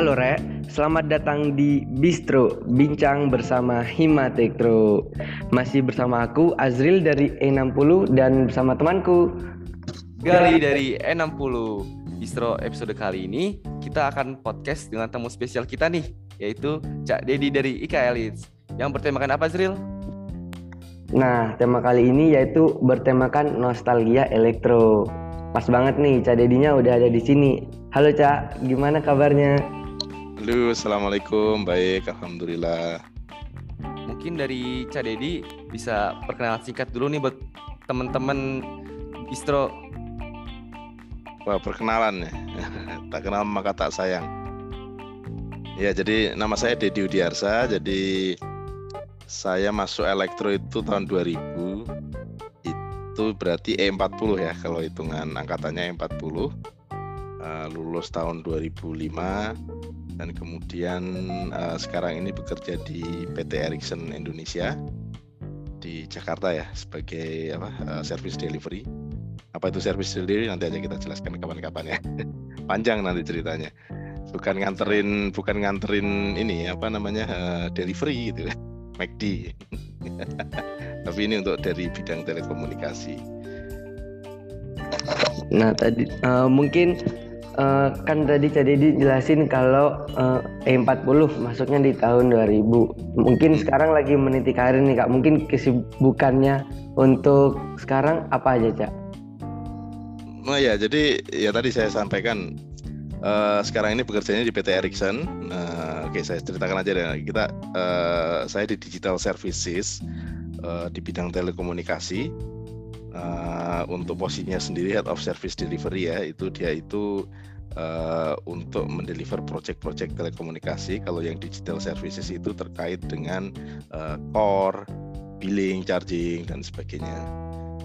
Halo Re, selamat datang di Bistro Bincang bersama Himatektro Masih bersama aku Azril dari E60 dan bersama temanku. Gali dari E60. Bistro episode kali ini kita akan podcast dengan tamu spesial kita nih Yaitu Cak Dedi dari IKA Elites. Yang bertemakan apa Azril? Nah, tema kali ini yaitu bertemakan nostalgia elektro. Pas banget nih, Cak Dedinya udah ada di sini. Halo Cak, gimana kabarnya? Halo, assalamualaikum. Baik, alhamdulillah. Mungkin dari Cak Dedi bisa perkenalan singkat dulu nih buat teman-teman distro. Wah, perkenalan ya. tak kenal maka tak sayang. Ya, jadi nama saya Dedi Udiarsa. Jadi saya masuk elektro itu tahun 2000. Itu berarti E40 ya kalau hitungan angkatannya E40. Uh, lulus tahun 2005 dan kemudian uh, sekarang ini bekerja di PT Ericsson Indonesia di Jakarta ya sebagai apa uh, service delivery. Apa itu service delivery nanti aja kita jelaskan kapan-kapan ya. Panjang nanti ceritanya. Bukan nganterin bukan nganterin ini apa namanya uh, delivery gitu ya. McD. Tapi ini untuk dari bidang telekomunikasi. Nah, tadi uh, mungkin Uh, kan tadi Cak Dedi jelasin kalau uh, E40 masuknya di tahun 2000. Mungkin hmm. sekarang lagi meniti karir nih Kak. Mungkin kesibukannya untuk sekarang apa aja Cak? Oh ya, jadi ya tadi saya sampaikan uh, sekarang ini bekerjanya di PT Ericsson. Uh, Oke, okay, saya ceritakan aja deh. Kita uh, saya di digital services uh, di bidang telekomunikasi uh, untuk posisinya sendiri head of service delivery ya itu dia itu uh, untuk mendeliver project-project telekomunikasi. Kalau yang digital services itu terkait dengan uh, core billing charging dan sebagainya.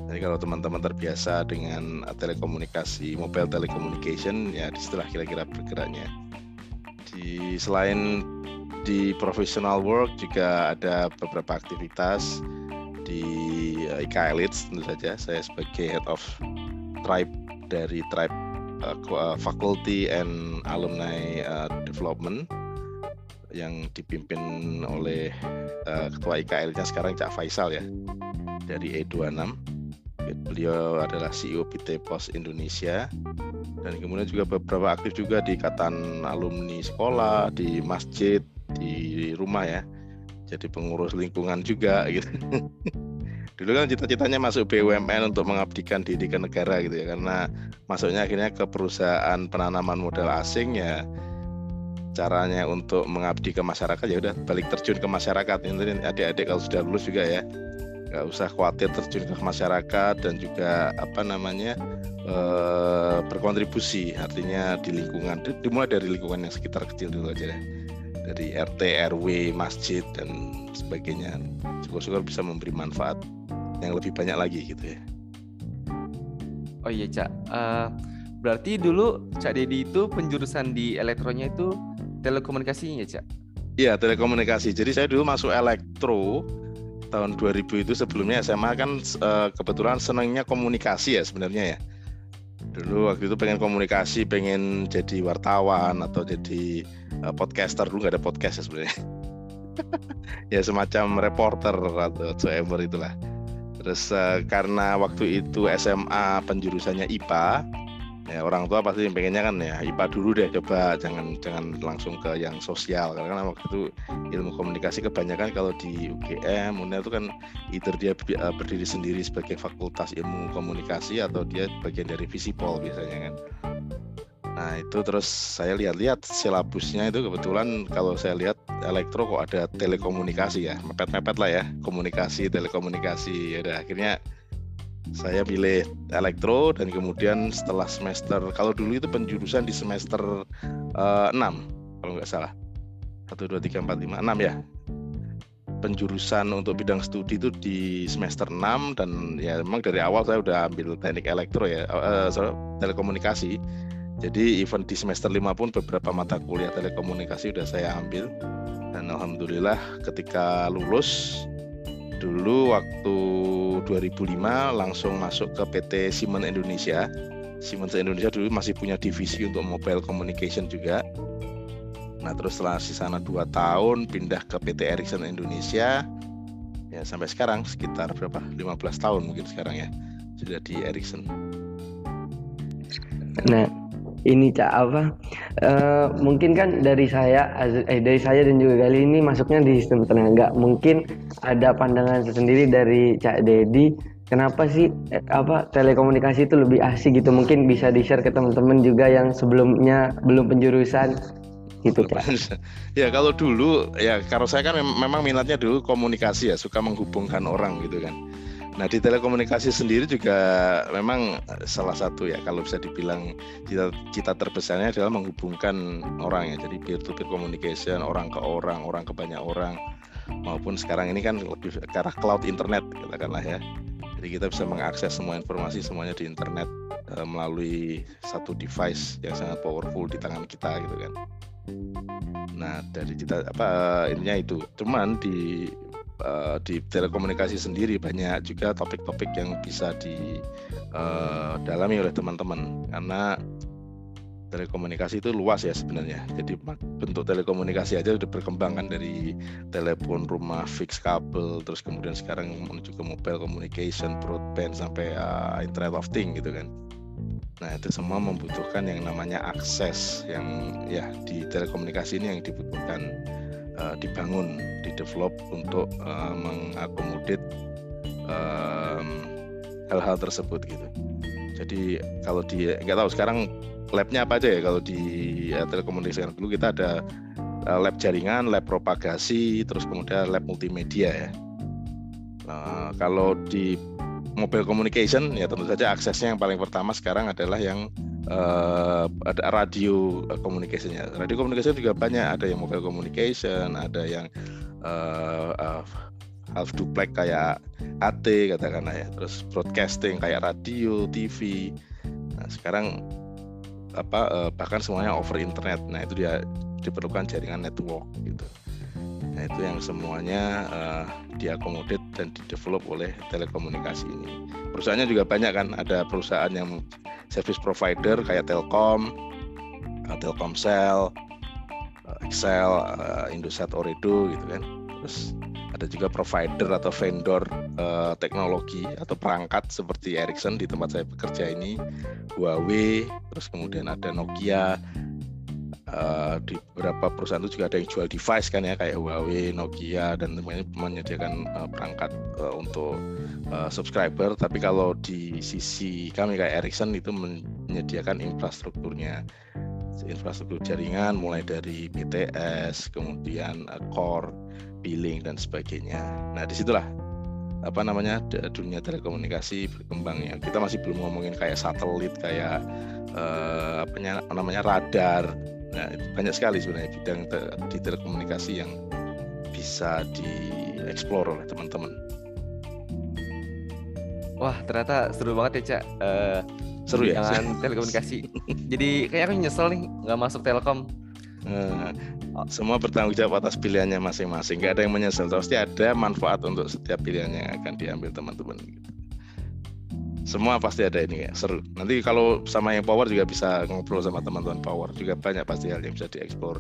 Jadi kalau teman-teman terbiasa dengan telekomunikasi mobile telecommunication ya di situlah kira-kira bergeraknya. Di selain di professional work juga ada beberapa aktivitas di uh, eh, IKA tentu saja. Saya sebagai head of tribe dari tribe uh, faculty and alumni uh, development yang dipimpin oleh uh, ketua IKL-nya sekarang Cak Faisal ya dari E26 beliau adalah CEO PT Pos Indonesia. Dan kemudian juga beberapa aktif juga di ikatan alumni sekolah di masjid di rumah ya jadi pengurus lingkungan juga gitu. Dulu kan cita-citanya masuk BUMN untuk mengabdikan diri ke negara gitu ya. Karena masuknya akhirnya ke perusahaan penanaman modal asing ya caranya untuk mengabdi ke masyarakat ya udah balik terjun ke masyarakat. Ini adik-adik kalau sudah lulus juga ya. Nggak usah khawatir terjun ke masyarakat dan juga apa namanya eh, berkontribusi artinya di lingkungan dimulai dari lingkungan yang sekitar kecil dulu aja ya dari RT, RW, masjid dan sebagainya. Syukur-syukur bisa memberi manfaat yang lebih banyak lagi gitu ya. Oh iya Cak, uh, berarti dulu Cak Dedi itu penjurusan di elektronya itu telekomunikasinya ya Cak? Iya telekomunikasi. Jadi saya dulu masuk elektro tahun 2000 itu sebelumnya SMA kan uh, kebetulan senangnya komunikasi ya sebenarnya ya dulu waktu itu pengen komunikasi pengen jadi wartawan atau jadi uh, podcaster dulu nggak ada podcast ya sebenarnya. Ya semacam reporter atau whatsoever itulah. Terus uh, karena waktu itu SMA penjurusannya IPA ya orang tua pasti pengennya kan ya IPA dulu deh coba jangan jangan langsung ke yang sosial. Karena waktu itu ilmu komunikasi kebanyakan kalau di UGM UNER itu kan either dia eh, berdiri sendiri sebagai fakultas ilmu komunikasi atau dia bagian dari visipol biasanya kan nah itu terus saya lihat-lihat silabusnya itu kebetulan kalau saya lihat elektro kok ada telekomunikasi ya mepet-mepet lah ya komunikasi telekomunikasi. Ya udah akhirnya saya pilih elektro dan kemudian setelah semester kalau dulu itu penjurusan di semester uh, eh, 6 kalau nggak salah. 1 2 3 4 5 6 ya. Penjurusan untuk bidang studi itu di semester 6 dan ya memang dari awal saya udah ambil teknik elektro ya uh, sorry, telekomunikasi jadi event di semester 5 pun beberapa mata kuliah telekomunikasi udah saya ambil dan alhamdulillah ketika lulus dulu waktu 2005 langsung masuk ke PT Siemens Indonesia. Siemens Indonesia dulu masih punya divisi untuk mobile communication juga. Nah terus setelah di sana dua tahun pindah ke PT Ericsson Indonesia ya sampai sekarang sekitar berapa 15 tahun mungkin sekarang ya sudah di Ericsson. Nah, ini cak apa? Uh, mungkin kan dari saya, eh dari saya dan juga kali ini masuknya di sistem tenaga. Mungkin ada pandangan tersendiri dari cak Dedi. Kenapa sih eh, apa telekomunikasi itu lebih asik gitu? Mungkin bisa di share ke teman-teman juga yang sebelumnya belum penjurusan gitu cak. ya kalau dulu ya kalau saya kan memang minatnya dulu komunikasi ya suka menghubungkan orang gitu kan Nah di telekomunikasi sendiri juga memang salah satu ya kalau bisa dibilang cita, cita terbesarnya adalah menghubungkan orang ya. Jadi peer to peer communication orang ke orang, orang ke banyak orang maupun sekarang ini kan lebih ke arah cloud internet katakanlah ya. Jadi kita bisa mengakses semua informasi semuanya di internet uh, melalui satu device yang sangat powerful di tangan kita gitu kan. Nah dari cita apa ininya itu. Cuman di uh, di telekomunikasi sendiri banyak juga topik-topik yang bisa didalami eh, oleh teman-teman karena telekomunikasi itu luas ya sebenarnya. Jadi bentuk telekomunikasi aja sudah berkembang kan dari telepon rumah, fix kabel, terus kemudian sekarang menuju ke mobile communication, broadband sampai uh, Internet of Things gitu kan. Nah itu semua membutuhkan yang namanya akses yang ya di telekomunikasi ini yang dibutuhkan uh, dibangun, didevelop untuk uh, mengakomodir hal-hal tersebut gitu. Jadi kalau di nggak tahu sekarang labnya apa aja ya kalau di ya, telekomunikasi dulu kita ada lab jaringan, lab propagasi, terus kemudian lab multimedia ya. Nah, kalau di mobile communication ya tentu saja aksesnya yang paling pertama sekarang adalah yang uh, ada radio communication-nya. Radio communication juga banyak, ada yang mobile communication, ada yang uh, uh, half duplex kayak AT katakanlah ya, terus broadcasting kayak radio, TV. Nah, sekarang apa uh, bahkan semuanya over internet. Nah, itu dia diperlukan jaringan network gitu. Nah, itu yang semuanya uh, diakomodir dan didevelop oleh telekomunikasi ini. Perusahaannya juga banyak kan, ada perusahaan yang service provider kayak Telkom, uh, Telkomsel, uh, Excel, uh, Indosat Oredo gitu kan. Terus ada juga provider atau vendor uh, teknologi atau perangkat seperti Ericsson di tempat saya bekerja ini, Huawei, terus kemudian ada Nokia, uh, di beberapa perusahaan itu juga ada yang jual device kan ya kayak Huawei, Nokia dan menyediakan uh, perangkat uh, untuk uh, subscriber. Tapi kalau di sisi kami kayak Ericsson itu menyediakan infrastrukturnya, infrastruktur jaringan mulai dari BTS, kemudian uh, core, billing dan sebagainya. Nah di situlah apa namanya dunia telekomunikasi berkembang ya. Kita masih belum ngomongin kayak satelit, kayak uh, apa namanya radar. Nah banyak sekali sebenarnya bidang te di telekomunikasi yang bisa dieksplor oleh teman-teman. Wah ternyata seru banget ya cak. Uh, seru ya. Dengan telekomunikasi. Jadi kayak aku nyesel nih nggak masuk telkom. Nah, semua bertanggung jawab atas pilihannya masing-masing. Gak ada yang menyesal. Pasti ada manfaat untuk setiap pilihan yang akan diambil teman-teman. Semua pasti ada ini ya, seru. Nanti kalau sama yang power juga bisa ngobrol sama teman-teman power. Juga banyak pasti hal yang bisa dieksplor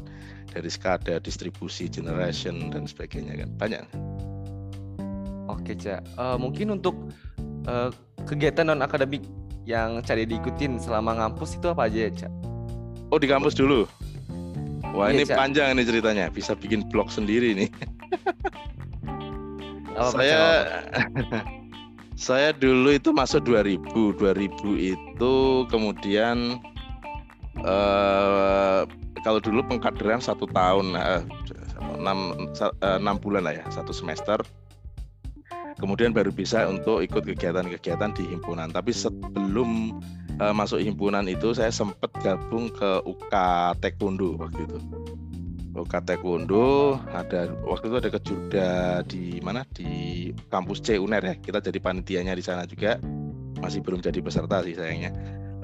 dari skada, distribusi, generation dan sebagainya kan. Banyak. Oke, Cak. Uh, mungkin untuk uh, kegiatan non akademik yang cari diikutin selama ngampus itu apa aja ya, Cak? Oh, di kampus dulu. Wah iya, ini Cak. panjang ini ceritanya, bisa bikin blog sendiri nih. oh, saya saya dulu itu masuk 2000, 2000 itu kemudian uh, kalau dulu pengkaderan satu tahun, uh, enam, uh, enam bulan lah ya, satu semester. Kemudian baru bisa untuk ikut kegiatan-kegiatan di himpunan. Tapi sebelum uh, masuk himpunan itu saya sempat gabung ke UK Taekwondo waktu itu. UK Taekwondo ada waktu itu ada kejuda di mana di kampus C UNER ya. Kita jadi panitianya di sana juga. Masih belum jadi peserta sih sayangnya.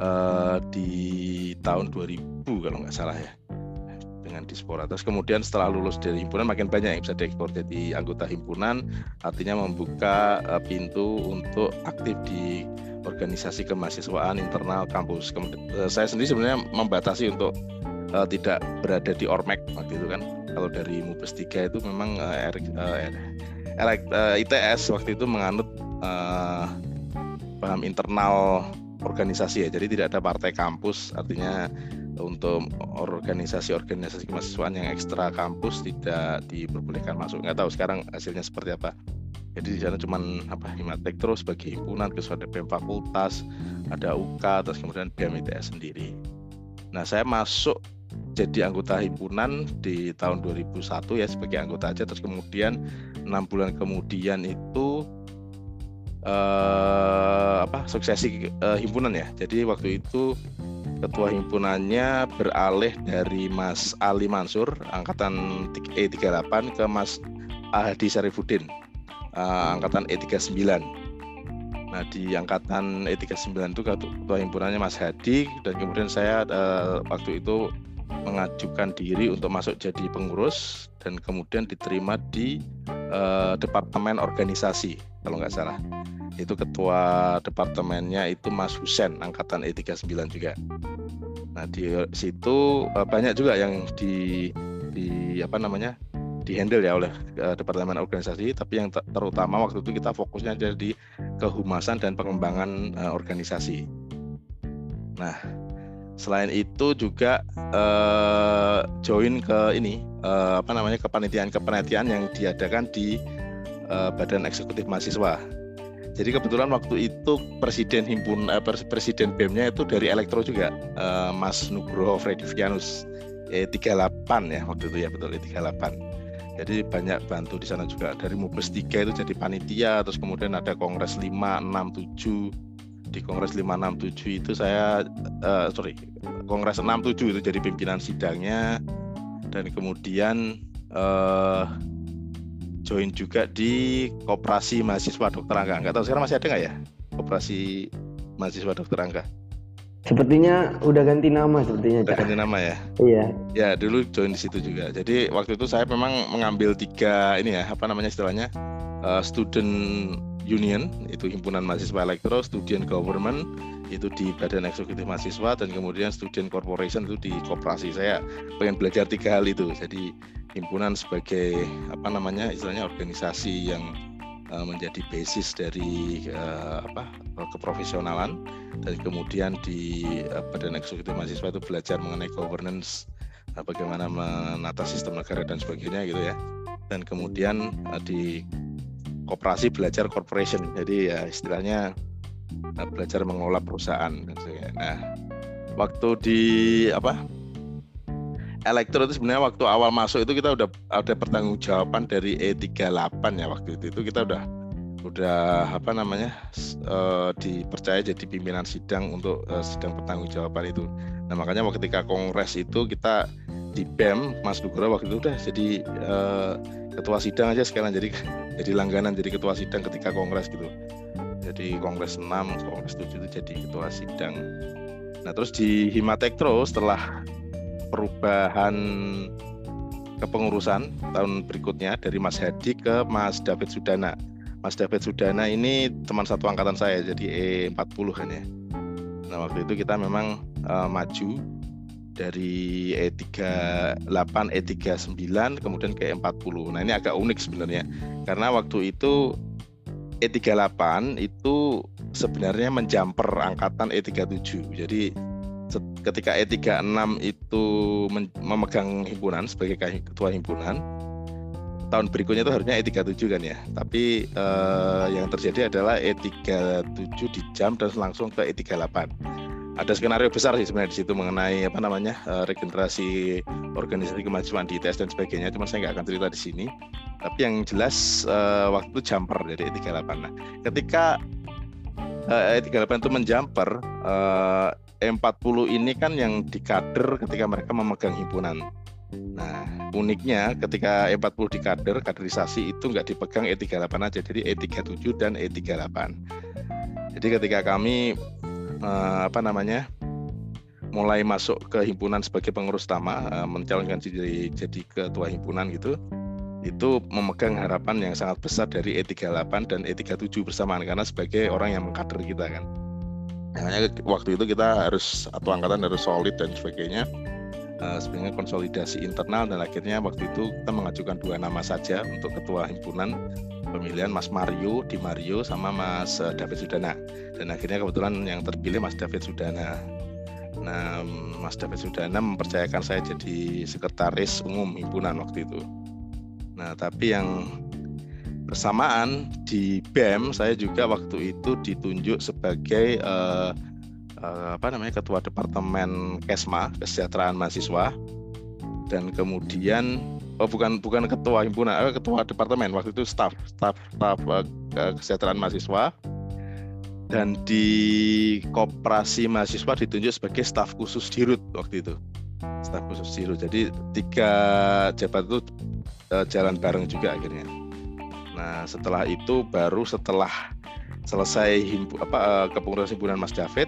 Uh, di tahun 2000 kalau nggak salah ya dengan Dispora. Terus kemudian setelah lulus dari himpunan makin banyak yang bisa diekspor jadi anggota himpunan, artinya membuka uh, pintu untuk aktif di organisasi kemahasiswaan internal kampus. Kemudian, uh, saya sendiri sebenarnya membatasi untuk uh, tidak berada di Ormek waktu itu kan. Kalau dari Mubes 3 itu memang uh, uh, uh, ITS waktu itu menganut uh, paham internal organisasi ya. Jadi tidak ada partai kampus, artinya untuk organisasi-organisasi kemahasiswaan yang ekstra kampus tidak diperbolehkan masuk. Nggak tahu sekarang hasilnya seperti apa. Jadi di sana cuma apa Himatek terus bagi himpunan, terus ada BEM fakultas, ada UK, terus kemudian BEM ITS sendiri. Nah saya masuk jadi anggota himpunan di tahun 2001 ya sebagai anggota aja, terus kemudian enam bulan kemudian itu eh, apa suksesi eh, himpunan ya. Jadi waktu itu ketua himpunannya beralih dari Mas Ali Mansur angkatan E38 ke Mas Ahadi Sarifudin uh, angkatan E39. Nah di angkatan E39 itu ketua himpunannya Mas Hadi dan kemudian saya uh, waktu itu mengajukan diri untuk masuk jadi pengurus dan kemudian diterima di uh, departemen organisasi kalau nggak salah itu ketua departemennya itu Mas Husen angkatan E39 juga. Nah di situ uh, banyak juga yang di di apa namanya di handle ya oleh uh, departemen organisasi tapi yang terutama waktu itu kita fokusnya ada di kehumasan dan pengembangan uh, organisasi. Nah selain itu juga uh, join ke ini uh, apa namanya kepanitiaan-kepanitiaan yang diadakan di uh, Badan Eksekutif Mahasiswa jadi kebetulan waktu itu presiden himpun eh, presiden BEM-nya itu dari Elektro juga eh, Mas Nugroho Fredivianus eh, 38 ya waktu itu ya betul eh, 38. Jadi banyak bantu di sana juga dari Mubes 3 itu jadi panitia terus kemudian ada Kongres 5 6 7 di Kongres 567 itu saya uh, sorry Kongres 67 itu jadi pimpinan sidangnya dan kemudian uh, join juga di Koperasi Mahasiswa Dokter Angga. Nggak tahu sekarang masih ada nggak ya Koperasi Mahasiswa Dokter Angga? Sepertinya udah ganti nama sepertinya. Udah ganti nama ya? Iya. Ya dulu join di situ juga. Jadi waktu itu saya memang mengambil tiga ini ya apa namanya istilahnya uh, student union itu himpunan mahasiswa elektro, student government itu di badan eksekutif mahasiswa dan kemudian student corporation itu di koperasi. Saya pengen belajar tiga hal itu. Jadi himpunan sebagai apa namanya istilahnya organisasi yang uh, menjadi basis dari uh, apa keprofesionalan dan kemudian di uh, badan eksekutif mahasiswa itu belajar mengenai governance bagaimana menata sistem negara dan sebagainya gitu ya dan kemudian di koperasi belajar corporation. Jadi ya istilahnya uh, belajar mengelola perusahaan. Nah waktu di apa elektro itu sebenarnya waktu awal masuk itu kita udah ada pertanggungjawaban dari E38 ya waktu itu. Itu kita udah udah apa namanya uh, dipercaya jadi pimpinan sidang untuk uh, sidang pertanggungjawaban itu. Nah makanya waktu ketika kongres itu kita di BEM Mas Nugroho waktu itu udah jadi uh, ketua sidang aja sekarang jadi jadi langganan jadi ketua sidang ketika kongres gitu. Jadi kongres 6, kongres 7 itu jadi ketua sidang. Nah terus di Himatektro setelah perubahan kepengurusan tahun berikutnya dari Mas Hadi ke Mas David Sudana. Mas David Sudana ini teman satu angkatan saya, jadi E40 kan ya. Nah waktu itu kita memang uh, maju dari E38, E39, kemudian ke E40. Nah ini agak unik sebenarnya, karena waktu itu E38 itu sebenarnya menjamper angkatan E37. Jadi ketika E36 itu memegang himpunan sebagai ketua himpunan tahun berikutnya itu harusnya E37 kan ya tapi eh, yang terjadi adalah E37 di jam dan langsung ke E38 ada skenario besar sih sebenarnya di situ mengenai apa namanya eh, regenerasi organisasi kemahasiswaan di ITS dan sebagainya cuma saya nggak akan cerita di sini tapi yang jelas eh, waktu jumper dari E38 nah ketika eh, E38 itu menjumper eh, E40 ini kan yang dikader ketika mereka memegang himpunan. Nah, uniknya ketika E40 dikader, kaderisasi itu nggak dipegang E38 aja, jadi E37 dan E38. Jadi ketika kami eh, apa namanya mulai masuk ke himpunan sebagai pengurus utama, eh, mencalonkan jadi jadi ketua himpunan gitu, itu memegang harapan yang sangat besar dari E38 dan E37 bersamaan karena sebagai orang yang mengkader kita kan. Makanya waktu itu kita harus atau angkatan harus solid dan sebagainya. Uh, sebenarnya konsolidasi internal dan akhirnya waktu itu kita mengajukan dua nama saja untuk ketua himpunan pemilihan Mas Mario di Mario sama Mas uh, David Sudana dan akhirnya kebetulan yang terpilih Mas David Sudana. Nah, Mas David Sudana mempercayakan saya jadi sekretaris umum himpunan waktu itu. Nah, tapi yang bersamaan di BEM saya juga waktu itu ditunjuk sebagai uh, uh, apa namanya ketua departemen Kesma kesejahteraan mahasiswa dan kemudian oh bukan bukan ketua himpunan eh, ketua departemen. Waktu itu staff staff staff uh, kesejahteraan mahasiswa. Dan di koperasi mahasiswa ditunjuk sebagai staf khusus dirut waktu itu. Staf khusus dirut jadi tiga jabat itu uh, jalan bareng juga akhirnya. Nah, setelah itu baru setelah selesai himpu, apa uh, kepengurusan himpunan Mas David,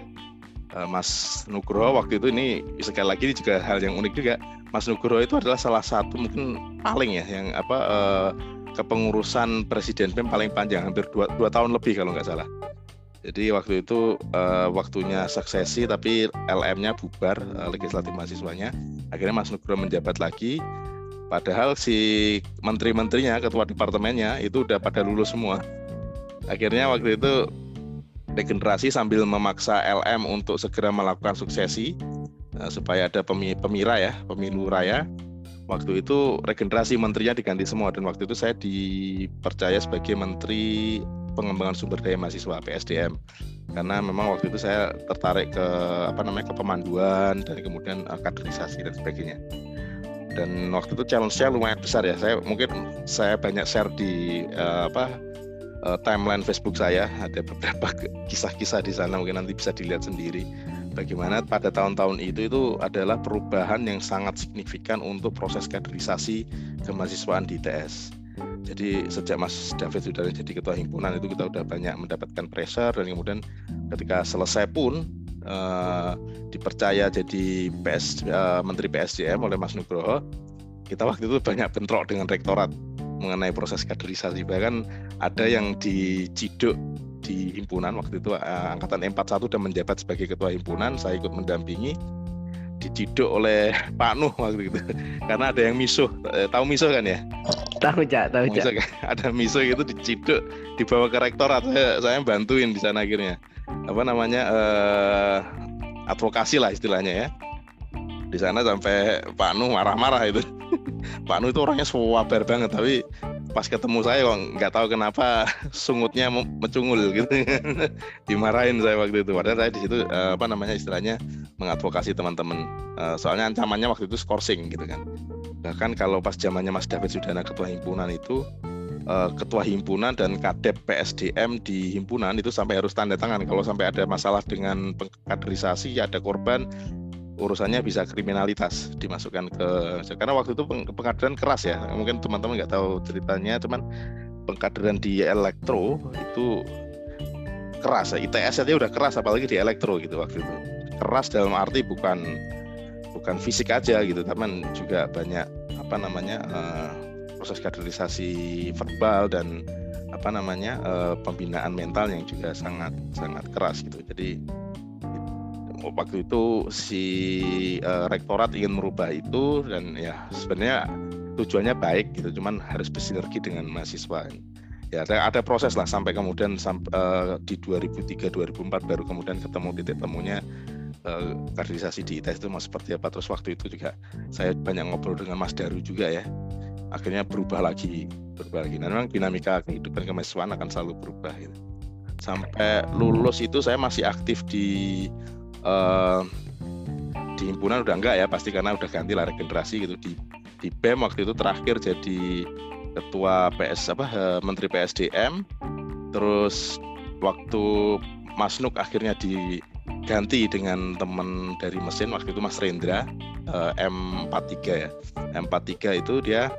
uh, Mas Nugroho waktu itu ini sekali lagi ini juga hal yang unik juga. Mas Nugroho itu adalah salah satu mungkin paling ya yang apa uh, kepengurusan presiden PEM paling panjang hampir dua, dua tahun lebih kalau nggak salah. Jadi waktu itu uh, waktunya suksesi tapi LM-nya bubar uh, legislatif mahasiswanya. Akhirnya Mas Nugroho menjabat lagi Padahal si menteri-menterinya, ketua departemennya itu udah pada lulus semua. Akhirnya waktu itu regenerasi sambil memaksa LM untuk segera melakukan suksesi uh, supaya ada pemira ya, pemilu raya. Waktu itu regenerasi menterinya diganti semua dan waktu itu saya dipercaya sebagai menteri pengembangan sumber daya mahasiswa PSDM karena memang waktu itu saya tertarik ke apa namanya ke pemanduan dan kemudian uh, kaderisasi dan sebagainya dan waktu itu challenge-nya lumayan besar ya. Saya mungkin saya banyak share di uh, apa uh, timeline Facebook saya ada beberapa kisah-kisah di sana mungkin nanti bisa dilihat sendiri bagaimana pada tahun-tahun itu itu adalah perubahan yang sangat signifikan untuk proses kaderisasi kemahasiswaan di ITS. Jadi sejak Mas David sudah jadi ketua himpunan itu kita sudah banyak mendapatkan pressure dan kemudian ketika selesai pun uh, dipercaya jadi PS uh, Menteri PSDM oleh Mas Nugroho, kita waktu itu banyak bentrok dengan rektorat mengenai proses kaderisasi. Bahkan ada yang diciduk di himpunan waktu itu uh, angkatan 41 dan menjabat sebagai ketua himpunan. Saya ikut mendampingi. Diciduk oleh Pak Nuh waktu itu. Karena ada yang misuh. Eh, tahu misuh kan ya? Tahu cak tahu cak. kan? ada misuh itu diciduk dibawa ke rektorat. Saya, saya bantuin di sana akhirnya. Apa namanya uh, advokasi lah istilahnya ya. Di sana sampai Pak Nuh marah-marah itu Pak Nuh itu orangnya swabar banget tapi pas ketemu saya kok nggak tahu kenapa sungutnya mencungul gitu. Dimarahin saya waktu itu. Padahal saya di situ uh, apa namanya istilahnya mengadvokasi teman-teman. Uh, soalnya ancamannya waktu itu skorsing gitu kan. Bahkan kalau pas zamannya Mas David Sudana ketua himpunan itu uh, ketua himpunan dan kadep PSDM di himpunan itu sampai harus tanda tangan. Kalau sampai ada masalah dengan kaderisasi ada korban urusannya bisa kriminalitas dimasukkan ke karena waktu itu pengkaderan keras ya. Mungkin teman-teman nggak tahu ceritanya cuman pengkaderan di elektro itu keras. Ya ITS aja udah keras apalagi di elektro gitu waktu itu. Keras dalam arti bukan bukan fisik aja gitu tapi juga banyak apa namanya uh, proses kaderisasi verbal dan apa namanya uh, pembinaan mental yang juga sangat sangat keras gitu. Jadi waktu itu si uh, rektorat ingin merubah itu dan ya sebenarnya tujuannya baik gitu, cuman harus bersinergi dengan mahasiswa. Ya ada, ada proses lah sampai kemudian sampai, uh, di 2003 2004 baru kemudian ketemu titik temunya uh, kaderisasi di ITS itu mau seperti apa. Terus waktu itu juga saya banyak ngobrol dengan Mas Daru juga ya akhirnya berubah lagi berubah lagi. Nah, memang dinamika kehidupan kemahasiswaan akan selalu berubah gitu. Sampai lulus itu saya masih aktif di uh, di himpunan udah enggak ya pasti karena udah ganti lah regenerasi gitu. Di di BEM waktu itu terakhir jadi ketua PS apa eh, menteri PSDM terus waktu Mas Nuk akhirnya diganti dengan teman dari mesin waktu itu Mas Rendra uh, M43 ya. M43 itu dia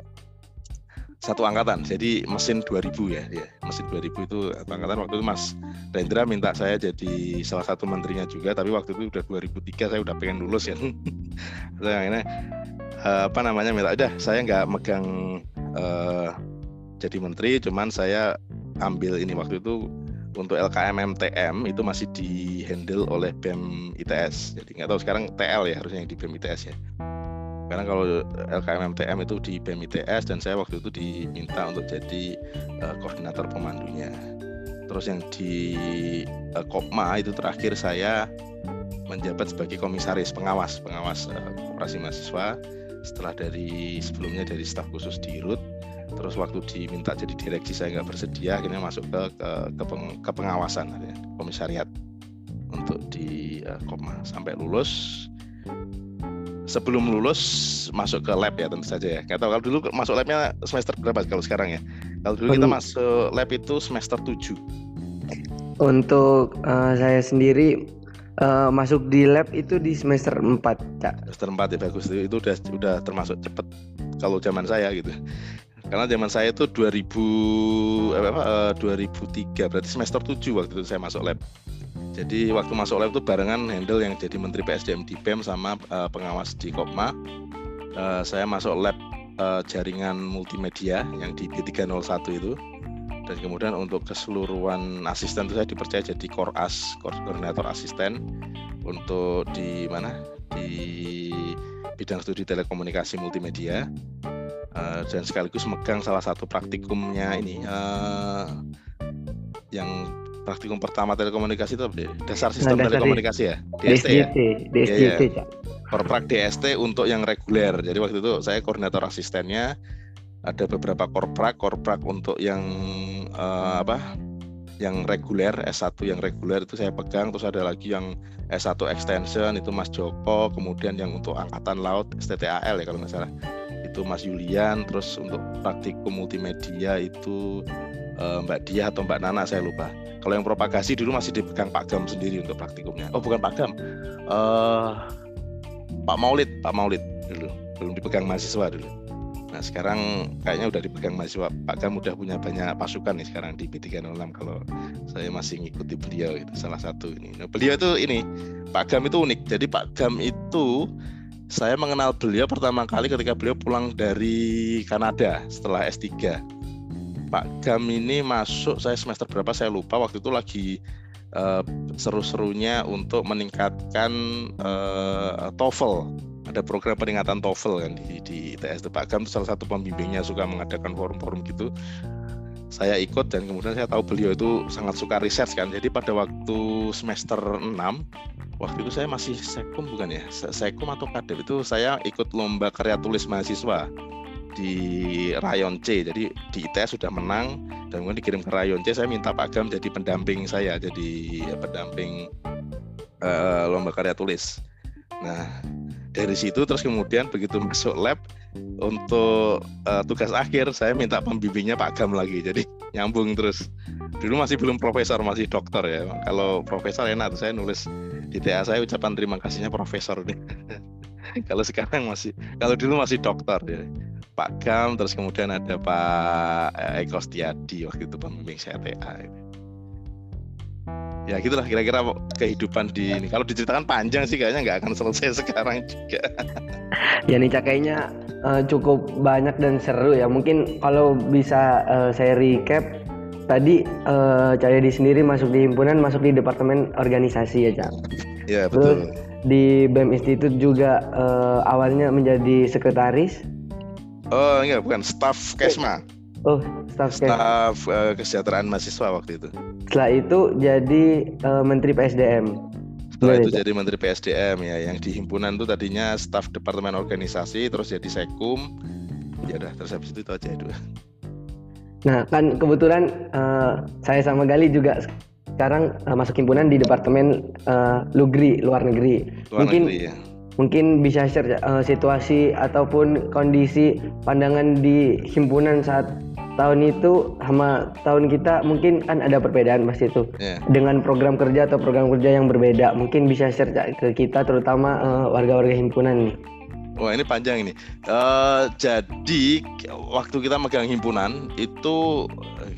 satu angkatan. Jadi mesin 2000 ya dia mesin 2000 itu angkatan. Waktu itu Mas Rendra minta saya jadi salah satu menterinya juga tapi waktu itu udah 2003 saya udah pengen lulus ya. Saya ini uh, apa namanya minta udah saya nggak megang uh, jadi menteri cuman saya ambil ini. Waktu itu untuk LKM MTM itu masih di handle oleh BEM ITS jadi nggak tahu sekarang TL ya harusnya di BEM ITS ya Karena kalau LKM MTM itu di BEM ITS dan saya waktu itu diminta untuk jadi uh, koordinator pemandunya. Terus yang di uh, Kopma itu terakhir saya menjabat sebagai komisaris pengawas pengawas uh, koperasi mahasiswa. Setelah dari sebelumnya dari staf khusus di RUT terus waktu diminta jadi direksi saya nggak bersedia akhirnya masuk ke ke, ke, peng, ke pengawasan ya, komisariat untuk di uh, Kopma. Sampai lulus sebelum lulus masuk ke lab ya tentu saja ya nggak tahu kalau dulu masuk labnya semester berapa kalau sekarang ya kalau dulu kita masuk lab itu semester 7 untuk uh, saya sendiri uh, masuk di lab itu di semester 4, Cak. Semester 4 ya bagus itu, itu udah udah termasuk cepet kalau zaman saya gitu. Karena zaman saya itu 2000 apa, apa uh, 2003 berarti semester 7 waktu itu saya masuk lab. Jadi waktu masuk lab itu barengan handle yang jadi menteri PSDM di BEM sama uh, pengawas di Kopma. Uh, saya masuk lab uh, jaringan multimedia yang di B301 itu. Dan kemudian untuk keseluruhan asisten itu saya dipercaya jadi koras koordinator asisten untuk di mana? Di bidang studi telekomunikasi multimedia. Uh, dan sekaligus megang salah satu praktikumnya ini uh, yang praktikum pertama telekomunikasi itu dasar sistem nah, dasar telekomunikasi ya? DST, DST ya? DST ya, ya. Korprak DST untuk yang reguler. Jadi waktu itu saya koordinator asistennya ada beberapa korprak korprak untuk yang uh, apa yang reguler S1 yang reguler itu saya pegang. Terus ada lagi yang S1 extension itu Mas Joko. Kemudian yang untuk angkatan laut STTAL ya kalau nggak salah. Itu Mas Yulian. Terus untuk praktikum multimedia itu uh, Mbak Dia atau Mbak Nana saya lupa kalau yang propagasi dulu masih dipegang Pak Gam sendiri untuk praktikumnya oh bukan Pak Gam uh, Pak Maulid Pak Maulid dulu belum dipegang mahasiswa dulu Nah sekarang kayaknya udah dipegang mahasiswa Pak Gam udah punya banyak pasukan nih sekarang di B306 kalau saya masih ngikuti beliau itu salah satu ini. Nah, beliau itu ini Pak Gam itu unik. Jadi Pak Gam itu saya mengenal beliau pertama kali ketika beliau pulang dari Kanada setelah S3. Pak Gam ini masuk saya semester berapa saya lupa waktu itu lagi uh, seru-serunya untuk meningkatkan uh, TOEFL ada program peringatan TOEFL kan di, di ITS. Pak Gam salah satu pembimbingnya suka mengadakan forum-forum gitu. Saya ikut dan kemudian saya tahu beliau itu sangat suka riset kan. Jadi pada waktu semester 6 waktu itu saya masih sekum bukan ya? Sekum atau kadep itu saya ikut lomba karya tulis mahasiswa di Rayon C. Jadi di ITS sudah menang dan kemudian dikirim ke Rayon C. Saya minta Pak Gam jadi pendamping saya, jadi pendamping uh, lomba karya tulis. Nah, dari situ terus kemudian begitu masuk lab untuk uh, tugas akhir saya minta pembimbingnya Pak Gam lagi jadi nyambung terus dulu masih belum profesor masih dokter ya kalau profesor enak saya nulis di TA saya ucapan terima kasihnya profesor nih kalau sekarang masih kalau dulu masih dokter ya. Pak Gam terus kemudian ada Pak eh, Eko Stiadi waktu itu pembimbing saya TA ini ya gitulah kira-kira kehidupan di ini. Kalau diceritakan panjang sih kayaknya nggak akan selesai sekarang juga. Ya nih kayaknya uh, cukup banyak dan seru ya. Mungkin kalau bisa uh, saya recap tadi uh, Cak di sendiri masuk di himpunan masuk di departemen organisasi ya Cak. Ya betul. Terus, di BEM Institute juga uh, awalnya menjadi sekretaris oh enggak bukan staff Kesma Oh, staf, staf uh, kesejahteraan mahasiswa waktu itu. Setelah itu jadi uh, Menteri PSDM. Setelah itu jadi Menteri PSDM ya, yang di himpunan itu tadinya staf Departemen Organisasi, terus jadi Sekum. Ya udah, terus habis itu, itu aja itu. Nah, kan kebetulan uh, saya sama Gali juga sekarang uh, masuk himpunan di Departemen uh, Lugri, luar negeri. Luar Mungkin negeri, ya. mungkin bisa share uh, situasi ataupun kondisi pandangan di himpunan saat tahun itu sama tahun kita. Mungkin kan ada perbedaan mas itu. Yeah. dengan program kerja atau program kerja yang berbeda. Mungkin bisa share ke kita terutama uh, warga-warga himpunan nih Wah ini panjang ini. Uh, jadi waktu kita megang himpunan itu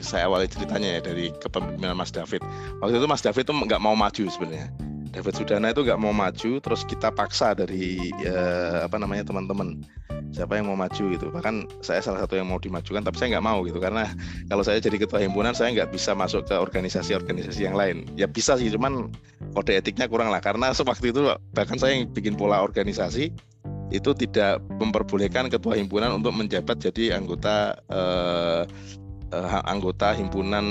saya awali ceritanya ya dari kepemimpinan Mas David. Waktu itu Mas David itu nggak mau maju sebenarnya. David Sudana itu nggak mau maju terus kita paksa dari ya, apa namanya teman-teman siapa yang mau maju gitu bahkan saya salah satu yang mau dimajukan tapi saya nggak mau gitu karena kalau saya jadi ketua himpunan saya nggak bisa masuk ke organisasi-organisasi yang lain ya bisa sih cuman kode etiknya kurang lah karena sewaktu itu bahkan saya yang bikin pola organisasi itu tidak memperbolehkan ketua himpunan untuk menjabat jadi anggota eh, eh, anggota himpunan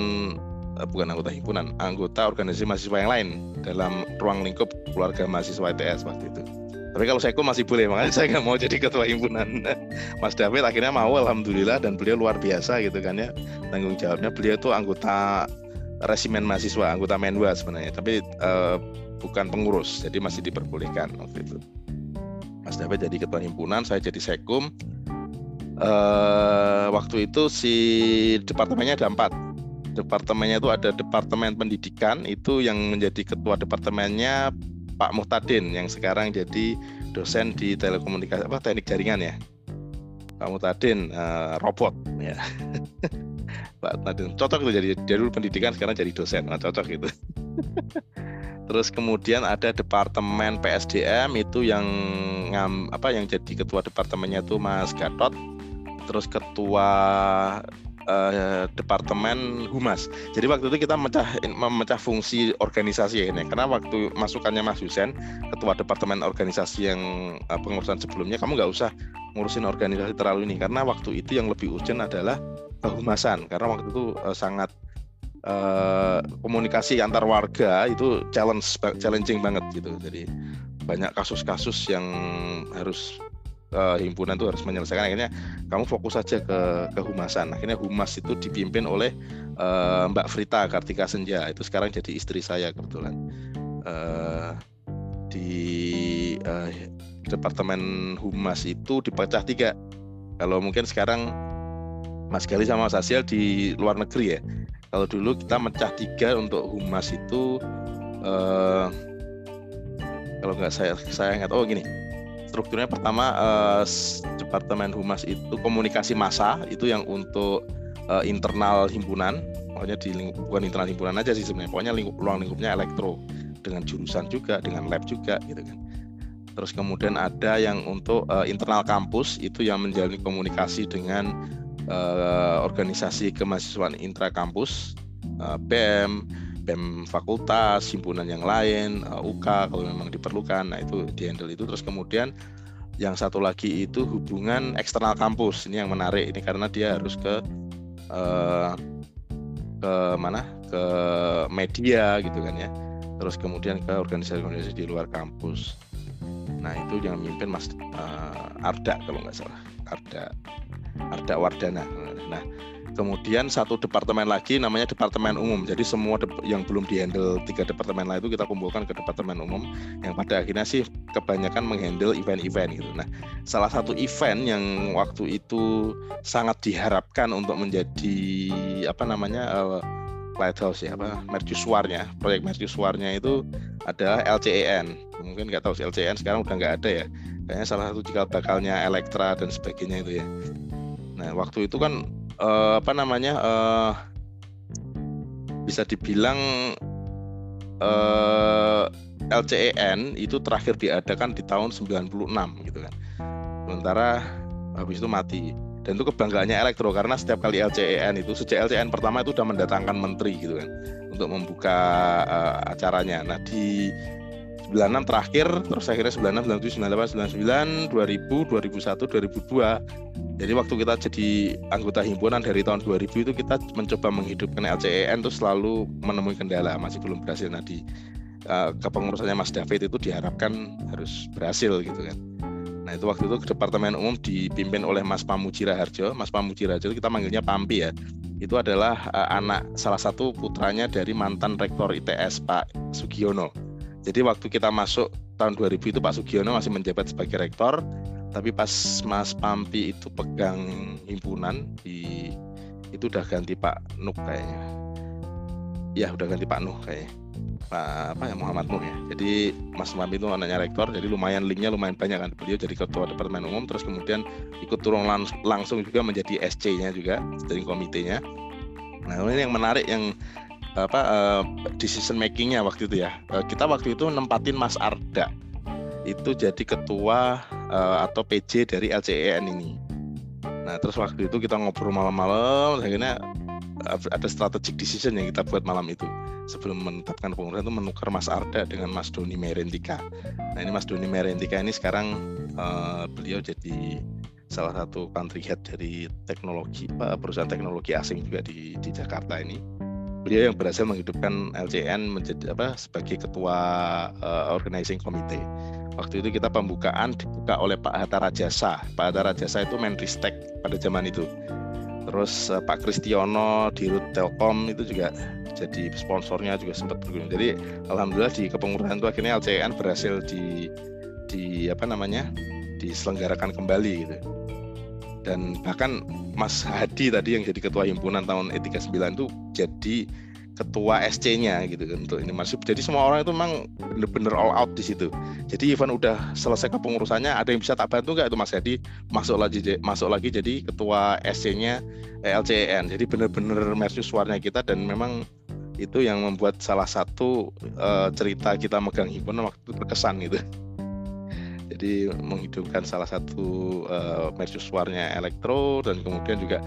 eh, bukan anggota himpunan, anggota organisasi mahasiswa yang lain dalam ruang lingkup keluarga mahasiswa ITS waktu itu. Tapi kalau saya masih boleh, makanya saya nggak mau jadi ketua himpunan. Mas David akhirnya mau, alhamdulillah, dan beliau luar biasa gitu kan ya tanggung jawabnya. Beliau itu anggota resimen mahasiswa, anggota Menwa sebenarnya, tapi eh, bukan pengurus, jadi masih diperbolehkan waktu itu. Mas David jadi ketua himpunan, saya jadi sekum. Uh, waktu itu si departemennya ada empat. Departemennya itu ada departemen pendidikan, itu yang menjadi ketua departemennya Pak Muhtadin yang sekarang jadi dosen di telekomunikasi apa teknik jaringan ya. Pak Muhtadin uh, robot ya. Pak Muhtadin cocok itu jadi dulu pendidikan sekarang jadi dosen, nah, cocok gitu. Terus kemudian ada departemen PSDM itu yang ngam, apa yang jadi ketua departemennya itu Mas Gatot. Terus ketua uh, departemen humas. Jadi waktu itu kita memecah memecah fungsi organisasi ini. Karena waktu masukannya Mas Husen, ketua departemen organisasi yang uh, pengurusan sebelumnya, kamu nggak usah ngurusin organisasi terlalu ini. Karena waktu itu yang lebih urgent adalah kehumasan. Karena waktu itu uh, sangat uh, komunikasi antar warga itu challenge challenging banget gitu. Jadi banyak kasus-kasus yang harus uh, himpunan itu harus menyelesaikan. Akhirnya kamu fokus saja ke kehumasan. Akhirnya humas itu dipimpin oleh uh, Mbak Frita Kartika Senja. Itu sekarang jadi istri saya kebetulan. Uh, di uh, departemen humas itu dipecah tiga. Kalau mungkin sekarang Mas Gali sama Mas Asiel di luar negeri ya kalau dulu kita mecah tiga untuk humas itu uh, kalau nggak saya saya ingat oh gini. Strukturnya pertama uh, departemen humas itu komunikasi massa itu yang untuk uh, internal himpunan. Pokoknya di lingkup, bukan internal himpunan aja sih sebenarnya. Pokoknya lingkup, ruang lingkupnya elektro. Dengan jurusan juga dengan lab juga gitu kan. Terus kemudian ada yang untuk uh, internal kampus itu yang menjalin komunikasi dengan uh, organisasi kemahasiswaan intra kampus uh, BEM BEM fakultas, himpunan yang lain, uh, UK kalau memang diperlukan. Nah, itu dihandle itu terus kemudian yang satu lagi itu hubungan eksternal kampus. Ini yang menarik ini karena dia harus ke uh, ke mana? ke media gitu kan ya. Terus kemudian ke organisasi-organisasi di luar kampus. Nah, itu yang memimpin Mas uh, Arda kalau nggak salah. Arda Arda Wardana. Nah, Kemudian satu departemen lagi namanya departemen umum. Jadi semua yang belum dihandle tiga departemen lain itu kita kumpulkan ke departemen umum yang pada akhirnya sih kebanyakan menghandle event-event gitu. Nah, salah satu event yang waktu itu sangat diharapkan untuk menjadi apa namanya uh, lighthouse ya apa mercusuarnya proyek mercusuarnya itu adalah LCEN mungkin nggak tahu si LCEN sekarang udah nggak ada ya kayaknya salah satu cikal bakalnya Elektra dan sebagainya itu ya nah waktu itu kan uh, apa namanya uh, bisa dibilang uh, eh, LCEN itu terakhir diadakan di tahun 96 gitu kan. Sementara habis itu mati. Dan itu kebanggaannya elektro karena setiap kali LCEN itu sejak LCEN pertama itu sudah mendatangkan menteri gitu kan untuk membuka uh, acaranya. Nah di 96 terakhir terus akhirnya 96 97 98 99 2000 2001 2002 jadi waktu kita jadi anggota himpunan dari tahun 2000 itu kita mencoba menghidupkan LCEN itu selalu menemui kendala masih belum berhasil nah di uh, kepengurusannya Mas David itu diharapkan harus berhasil gitu kan Nah itu waktu itu Departemen Umum dipimpin oleh Mas Pamujira Harjo. Mas Pamujira Harjo kita manggilnya Pampi ya. Itu adalah uh, anak salah satu putranya dari mantan rektor ITS Pak Sugiono. Jadi waktu kita masuk tahun 2000 itu Pak Sugiono masih menjabat sebagai rektor, tapi pas Mas Pampi itu pegang himpunan di itu udah ganti Pak Nuk kayaknya. Ya udah ganti Pak Nuh kayaknya. Pak apa ya Muhammad Nuh ya. Jadi Mas Pampi itu anaknya rektor, jadi lumayan linknya lumayan banyak kan. Beliau jadi ketua departemen umum, terus kemudian ikut turun lang langsung juga menjadi SC-nya juga, steering komitenya. Nah ini yang menarik yang apa uh, decision makingnya waktu itu ya uh, kita waktu itu nempatin Mas Arda itu jadi ketua uh, atau PJ dari LCEN ini nah terus waktu itu kita ngobrol malam-malam akhirnya ada strategic decision yang kita buat malam itu sebelum menetapkan pengurusan itu menukar Mas Arda dengan Mas Doni Merentika. Nah ini Mas Doni Merentika ini sekarang uh, beliau jadi salah satu country head dari teknologi perusahaan teknologi asing juga di di Jakarta ini. Beliau yang berhasil menghidupkan LCN menjadi apa sebagai ketua uh, organizing committee. Waktu itu kita pembukaan dibuka oleh Pak Hatta Rajasa. Pak Hatta Rajasa itu Menristek pada zaman itu. Terus uh, Pak Kristiono di Rut Telkom itu juga jadi sponsornya juga sempat berguna. Jadi alhamdulillah di kepengurusan itu akhirnya LCN berhasil di di apa namanya diselenggarakan kembali gitu dan bahkan Mas Hadi tadi yang jadi ketua himpunan tahun E39 itu jadi ketua SC-nya gitu kan untuk ini masuk. Jadi semua orang itu memang bener-bener all out di situ. Jadi event udah selesai kepengurusannya, ada yang bisa tak bantu nggak itu Mas Hadi masuk lagi masuk lagi jadi ketua SC-nya eh, LCN. Jadi bener-bener mercusuarnya kita dan memang itu yang membuat salah satu uh, cerita kita megang himpunan waktu itu berkesan gitu jadi menghidupkan salah satu uh, mercusuarnya elektro dan kemudian juga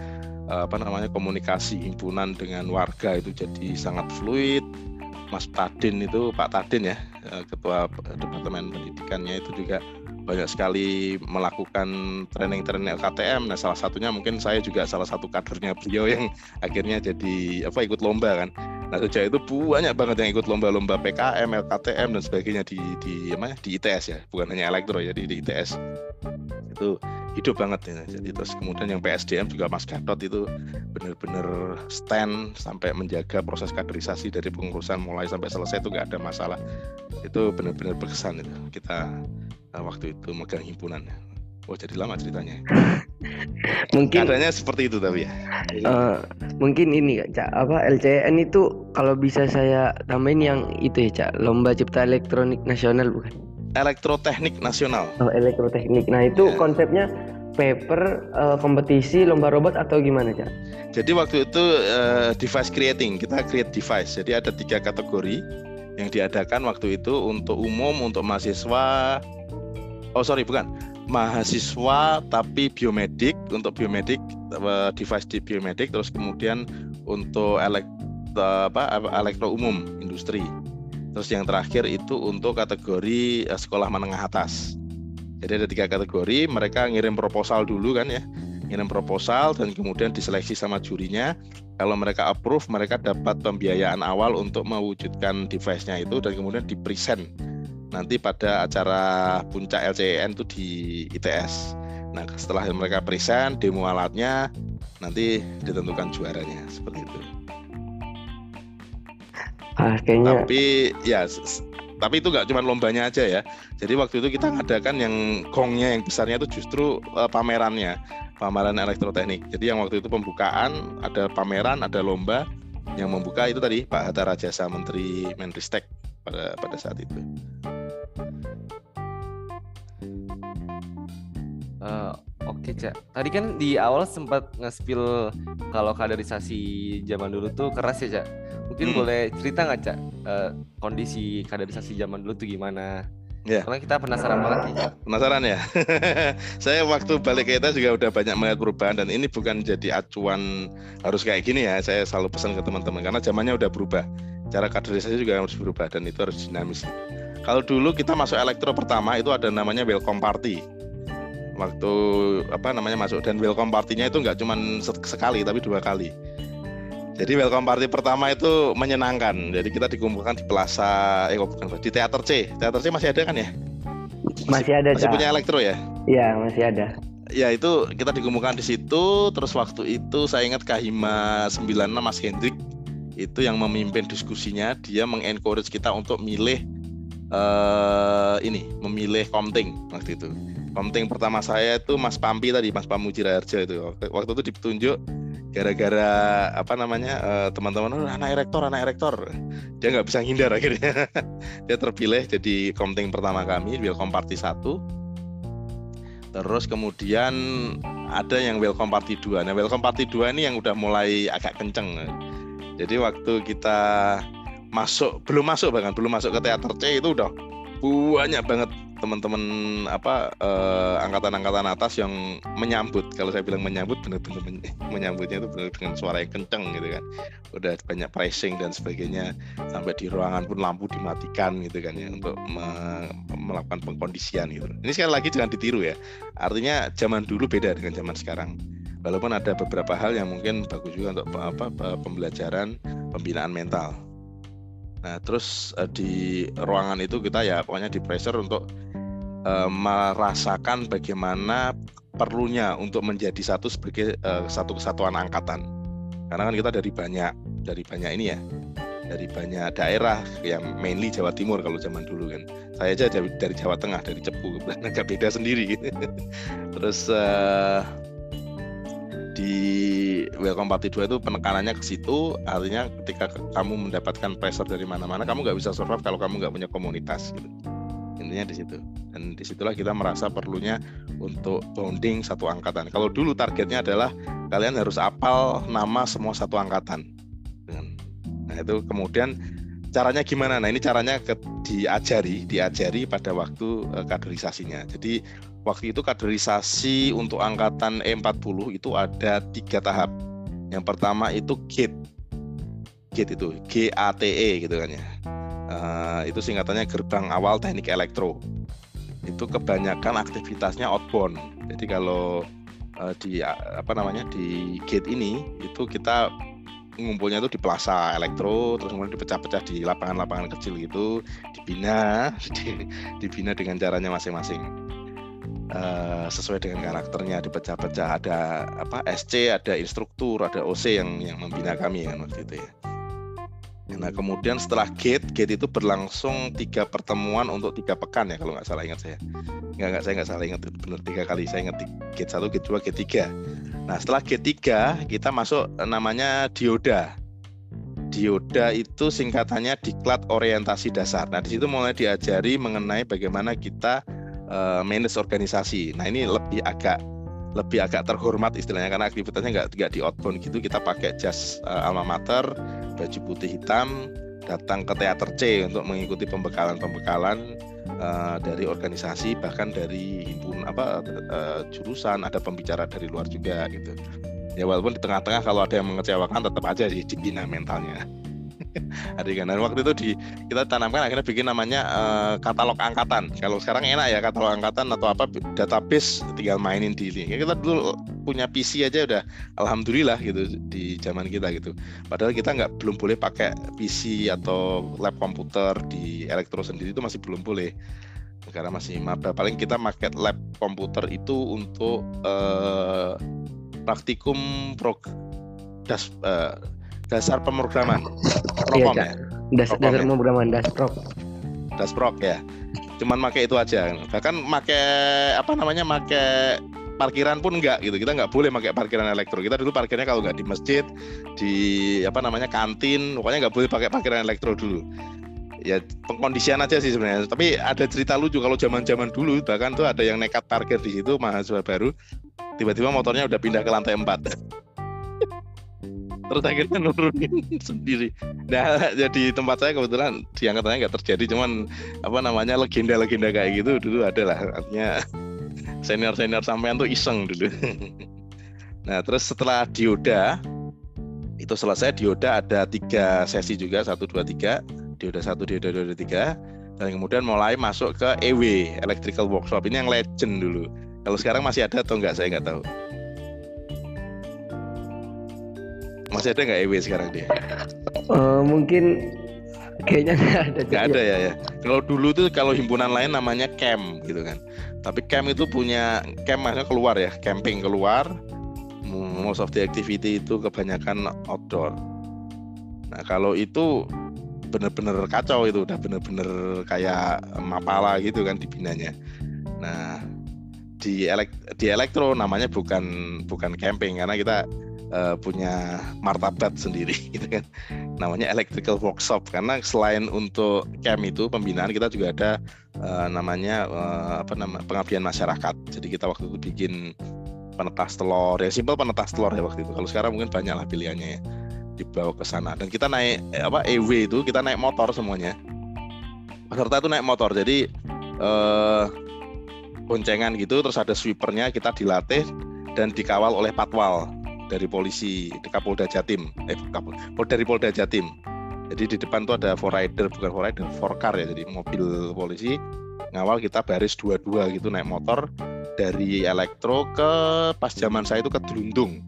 uh, apa namanya komunikasi himpunan dengan warga itu jadi sangat fluid. Mas Tadin itu Pak Tadin ya uh, ketua departemen pendidikannya itu juga banyak sekali melakukan training-training LKTM. Nah, salah satunya mungkin saya juga salah satu kadernya beliau yang akhirnya jadi apa ikut lomba kan. Nah sejak itu banyak banget yang ikut lomba-lomba PKM, LKTM dan sebagainya di di apa di ITS ya, bukan hanya elektro ya di, di ITS itu hidup banget ya. Jadi terus kemudian yang PSDM juga Mas Gatot itu benar-benar stand sampai menjaga proses kaderisasi dari pengurusan mulai sampai selesai itu nggak ada masalah. Itu benar-benar berkesan itu kita uh, waktu itu megang himpunan. Oh jadi lama ceritanya. mungkin adanya seperti itu tapi ya. Uh, mungkin ini cak apa LCN itu kalau bisa saya tambahin yang itu ya cak lomba cipta elektronik nasional bukan? Elektroteknik nasional. Oh elektroteknik. Nah itu yeah. konsepnya paper uh, kompetisi lomba robot atau gimana cak? Jadi waktu itu uh, device creating kita create device. Jadi ada tiga kategori yang diadakan waktu itu untuk umum untuk mahasiswa. Oh sorry bukan. Mahasiswa tapi biomedik untuk biomedik device di biomedik terus kemudian untuk elek, apa elektro umum industri. Terus yang terakhir itu untuk kategori eh, sekolah menengah atas. Jadi ada tiga kategori mereka ngirim proposal dulu kan ya. Ngirim proposal dan kemudian diseleksi sama jurinya. Kalau mereka approve mereka dapat pembiayaan awal untuk mewujudkan device-nya itu dan kemudian di present nanti pada acara puncak LCN itu di ITS. Nah, setelah mereka present demo alatnya, nanti ditentukan juaranya seperti itu. Ah, kayaknya... Tapi ya, tapi itu nggak cuma lombanya aja ya. Jadi waktu itu kita ngadakan yang gongnya yang besarnya itu justru uh, pamerannya, pameran elektroteknik. Jadi yang waktu itu pembukaan ada pameran, ada lomba. Yang membuka itu tadi Pak Hatta Rajasa Menteri Menristek pada pada saat itu. Uh, Oke okay, cak. Tadi kan di awal sempat nge-spill kalau kaderisasi zaman dulu tuh keras ya cak. Mungkin hmm. boleh cerita nggak cak uh, kondisi kaderisasi zaman dulu tuh gimana? Ya. Karena kita penasaran banget nih. Penasaran ya. saya waktu balik ke kita juga udah banyak melihat perubahan dan ini bukan jadi acuan harus kayak gini ya. Saya selalu pesan ke teman-teman karena zamannya udah berubah. Cara kaderisasi juga harus berubah dan itu harus dinamis. Kalau dulu kita masuk elektro pertama itu ada namanya welcome party waktu apa namanya masuk dan welcome partinya itu nggak cuma sekali tapi dua kali. Jadi welcome party pertama itu menyenangkan. Jadi kita dikumpulkan di Plaza, eh bukan di Teater C. Teater C masih ada kan ya? Masih ada. Masih punya elektro ya? Iya masih ada. Ya itu kita dikumpulkan di situ. Terus waktu itu saya ingat Kahima 96 Mas Hendrik itu yang memimpin diskusinya. Dia mengencourage kita untuk milih uh, ini, memilih komting waktu itu Komting pertama saya itu Mas Pampi tadi, Mas Pamuji Raharjo itu. Waktu itu ditunjuk gara-gara apa namanya uh, teman-teman oh, anak rektor anak rektor dia nggak bisa hindar akhirnya. Dia terpilih jadi komting pertama kami welcome party satu. Terus kemudian ada yang welcome party 2 nah welcome party 2 ini yang udah mulai agak kenceng. Jadi waktu kita masuk belum masuk bahkan belum masuk ke teater C itu udah banyak banget teman-teman apa eh, angkatan-angkatan atas yang menyambut. Kalau saya bilang menyambut benar-benar men- menyambutnya itu benar dengan suara yang kenceng gitu kan. Udah banyak pricing dan sebagainya sampai di ruangan pun lampu dimatikan gitu kan ya untuk me- melakukan pengkondisian gitu. Ini sekali lagi jangan ditiru ya. Artinya zaman dulu beda dengan zaman sekarang. Walaupun ada beberapa hal yang mungkin bagus juga untuk apa pe- pembelajaran pembinaan mental Nah, terus eh, di ruangan itu kita ya pokoknya di pressure untuk eh, merasakan bagaimana perlunya untuk menjadi satu sebagai eh, satu kesatuan angkatan. Karena kan kita dari banyak dari banyak ini ya, dari banyak daerah yang mainly Jawa Timur kalau zaman dulu kan. Saya aja dari, Jawa Tengah, dari Cepu, agak beda sendiri. terus eh, di Welcome Party 2 itu penekanannya ke situ. Artinya ketika ke- kamu mendapatkan pressure dari mana-mana kamu nggak bisa survive kalau kamu nggak punya komunitas gitu. Intinya di situ. Dan di situlah kita merasa perlunya untuk bonding satu angkatan. Kalau dulu targetnya adalah kalian harus apal nama semua satu angkatan. Nah itu kemudian caranya gimana? Nah ini caranya ke, diajari diajari pada waktu eh, kaderisasinya. Jadi waktu itu kaderisasi untuk angkatan E40 itu ada tiga tahap. Yang pertama itu GATE, GATE itu G A T E gitu kan ya. Eh, itu singkatannya gerbang awal teknik elektro. Itu kebanyakan aktivitasnya outbound. Jadi kalau eh, di apa namanya di GATE ini itu kita ngumpulnya itu di plaza elektro terus kemudian dipecah-pecah di lapangan-lapangan kecil gitu dibina di- dibina dengan caranya masing-masing eh, sesuai dengan karakternya dipecah-pecah ada apa SC ada instruktur ada OC yang yang membina kami kan waktu itu ya. Nah kemudian setelah gate gate itu berlangsung tiga pertemuan untuk tiga pekan ya kalau nggak salah ingat saya. Nggak nggak saya nggak salah ingat benar tiga kali. Saya ingat gate satu gate dua gate tiga. Nah setelah gate tiga kita masuk eh, namanya dioda. Dioda itu singkatannya diklat orientasi dasar. Nah, di situ mulai diajari mengenai bagaimana kita eh, manage organisasi. Nah, ini lebih agak lebih agak terhormat istilahnya karena aktivitasnya nggak nggak di outbound gitu. Kita pakai jas eh, alma mater, baju putih hitam, datang ke teater C untuk mengikuti pembekalan-pembekalan eh, dari organisasi bahkan dari himpun apa eh, jurusan ada pembicara dari luar juga gitu ya walaupun di tengah-tengah kalau ada yang mengecewakan tetap aja sih dibina mentalnya ada kan dan waktu itu di kita tanamkan akhirnya bikin namanya eh, katalog angkatan. Kalau sekarang enak ya katalog angkatan atau apa database tinggal mainin di ini Ya, kita dulu punya PC aja udah alhamdulillah gitu di zaman kita gitu. Padahal kita nggak belum boleh pakai PC atau lab komputer di elektro sendiri itu masih belum boleh. Karena masih maba. Paling kita pakai lab komputer itu untuk eh, praktikum prog das, eh, dasar pemrograman. Propom Cak. ya Das, Propam dasar ya? pemrograman dasprop. dasprok ya. Cuman pakai itu aja. Bahkan pakai apa namanya pakai parkiran pun enggak gitu. Kita nggak boleh pakai parkiran elektro. Kita dulu parkirnya kalau nggak di masjid di apa namanya kantin pokoknya nggak boleh pakai parkiran elektro dulu. Ya pengkondisian aja sih sebenarnya. Tapi ada cerita lucu kalau zaman zaman dulu bahkan tuh ada yang nekat parkir di situ mahasiswa baru tiba-tiba motornya udah pindah ke lantai 4 terus akhirnya nurunin sendiri. Nah jadi tempat saya kebetulan di angkatannya nggak terjadi cuman apa namanya legenda-legenda kayak gitu dulu ada lah. Artinya senior-senior sampean tuh iseng dulu. Nah terus setelah dioda itu selesai dioda ada tiga sesi juga satu dua tiga. Dioda satu dioda dua tiga. Dan kemudian mulai masuk ke EW electrical workshop. Ini yang legend dulu. Kalau sekarang masih ada atau enggak saya nggak tahu masih ada nggak EW sekarang dia Eh, mungkin kayaknya nggak ada. nggak ada ya ya. Kalau dulu tuh kalau himpunan lain namanya camp gitu kan. Tapi camp itu punya camp maksudnya keluar ya. Camping keluar. Most of the activity itu kebanyakan outdoor. Nah kalau itu bener-bener kacau itu. Udah bener-bener kayak mapala gitu kan dibinanya. Nah di elek di elektro namanya bukan bukan camping. Karena kita eh, punya martabat sendiri gitu kan. Namanya electrical workshop karena selain untuk camp itu pembinaan kita juga ada eh, namanya eh, apa nama pengabdian masyarakat. Jadi kita waktu itu bikin penetas telur ya simpel penetas telur ya waktu itu. Kalau sekarang mungkin banyak lah pilihannya ya dibawa ke sana. Dan kita naik apa EW itu kita naik motor semuanya. Peserta itu naik motor jadi eh, boncengan gitu terus ada sweepernya kita dilatih dan dikawal oleh patwal dari polisi di Kapolda Jatim. Eh Kapol, dari Polda Jatim. Jadi di depan tuh ada four rider bukan four rider four car ya. Jadi mobil polisi ngawal kita baris dua-dua gitu naik motor dari elektro ke pas zaman saya itu ke Delundung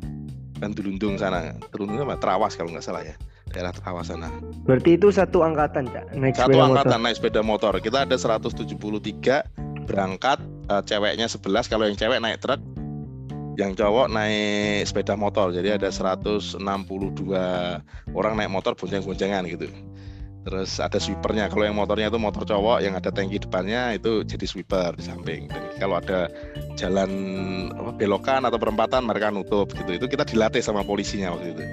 kan Delundung sana. Delundung apa? Terawas kalau nggak salah ya. Daerah Terawas sana. Berarti itu satu angkatan, Cak. Naik satu sepeda angkatan motor. naik sepeda motor. Kita ada 173 berangkat eh, ceweknya 11 kalau yang cewek naik truk yang cowok naik sepeda motor jadi ada 162 orang naik motor bonceng-boncengan gitu. Terus ada sweepernya kalau yang motornya itu motor cowok yang ada tangki depannya itu jadi sweeper di samping. Dan kalau ada jalan apa, belokan atau perempatan mereka nutup gitu. Itu kita dilatih sama polisinya waktu itu.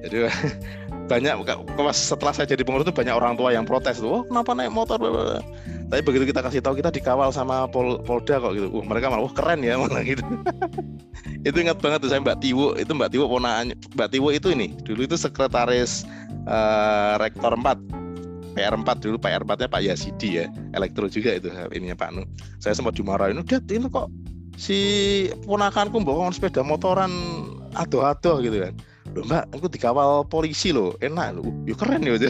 Jadi banyak setelah saya jadi pengurus itu banyak orang tua yang protes tuh oh kenapa naik motor? Bla, bla, bla." tapi begitu kita kasih tahu kita dikawal sama Pol, Polda kok gitu. Uh, mereka malah wah keren ya malah gitu. Itu ingat banget tuh saya Mbak Tiwo itu Mbak Tiwo ponakan Mbak Tiwo itu ini dulu itu sekretaris eh, rektor 4 PR4 dulu PR4 nya Pak Yasidi ya elektro juga itu ininya Pak Nu. Saya sempat dimarahin udah ini kok si ponakanku bawa sepeda motoran adoh-adoh gitu kan loh mbak aku dikawal polisi loh enak loh yuk keren ya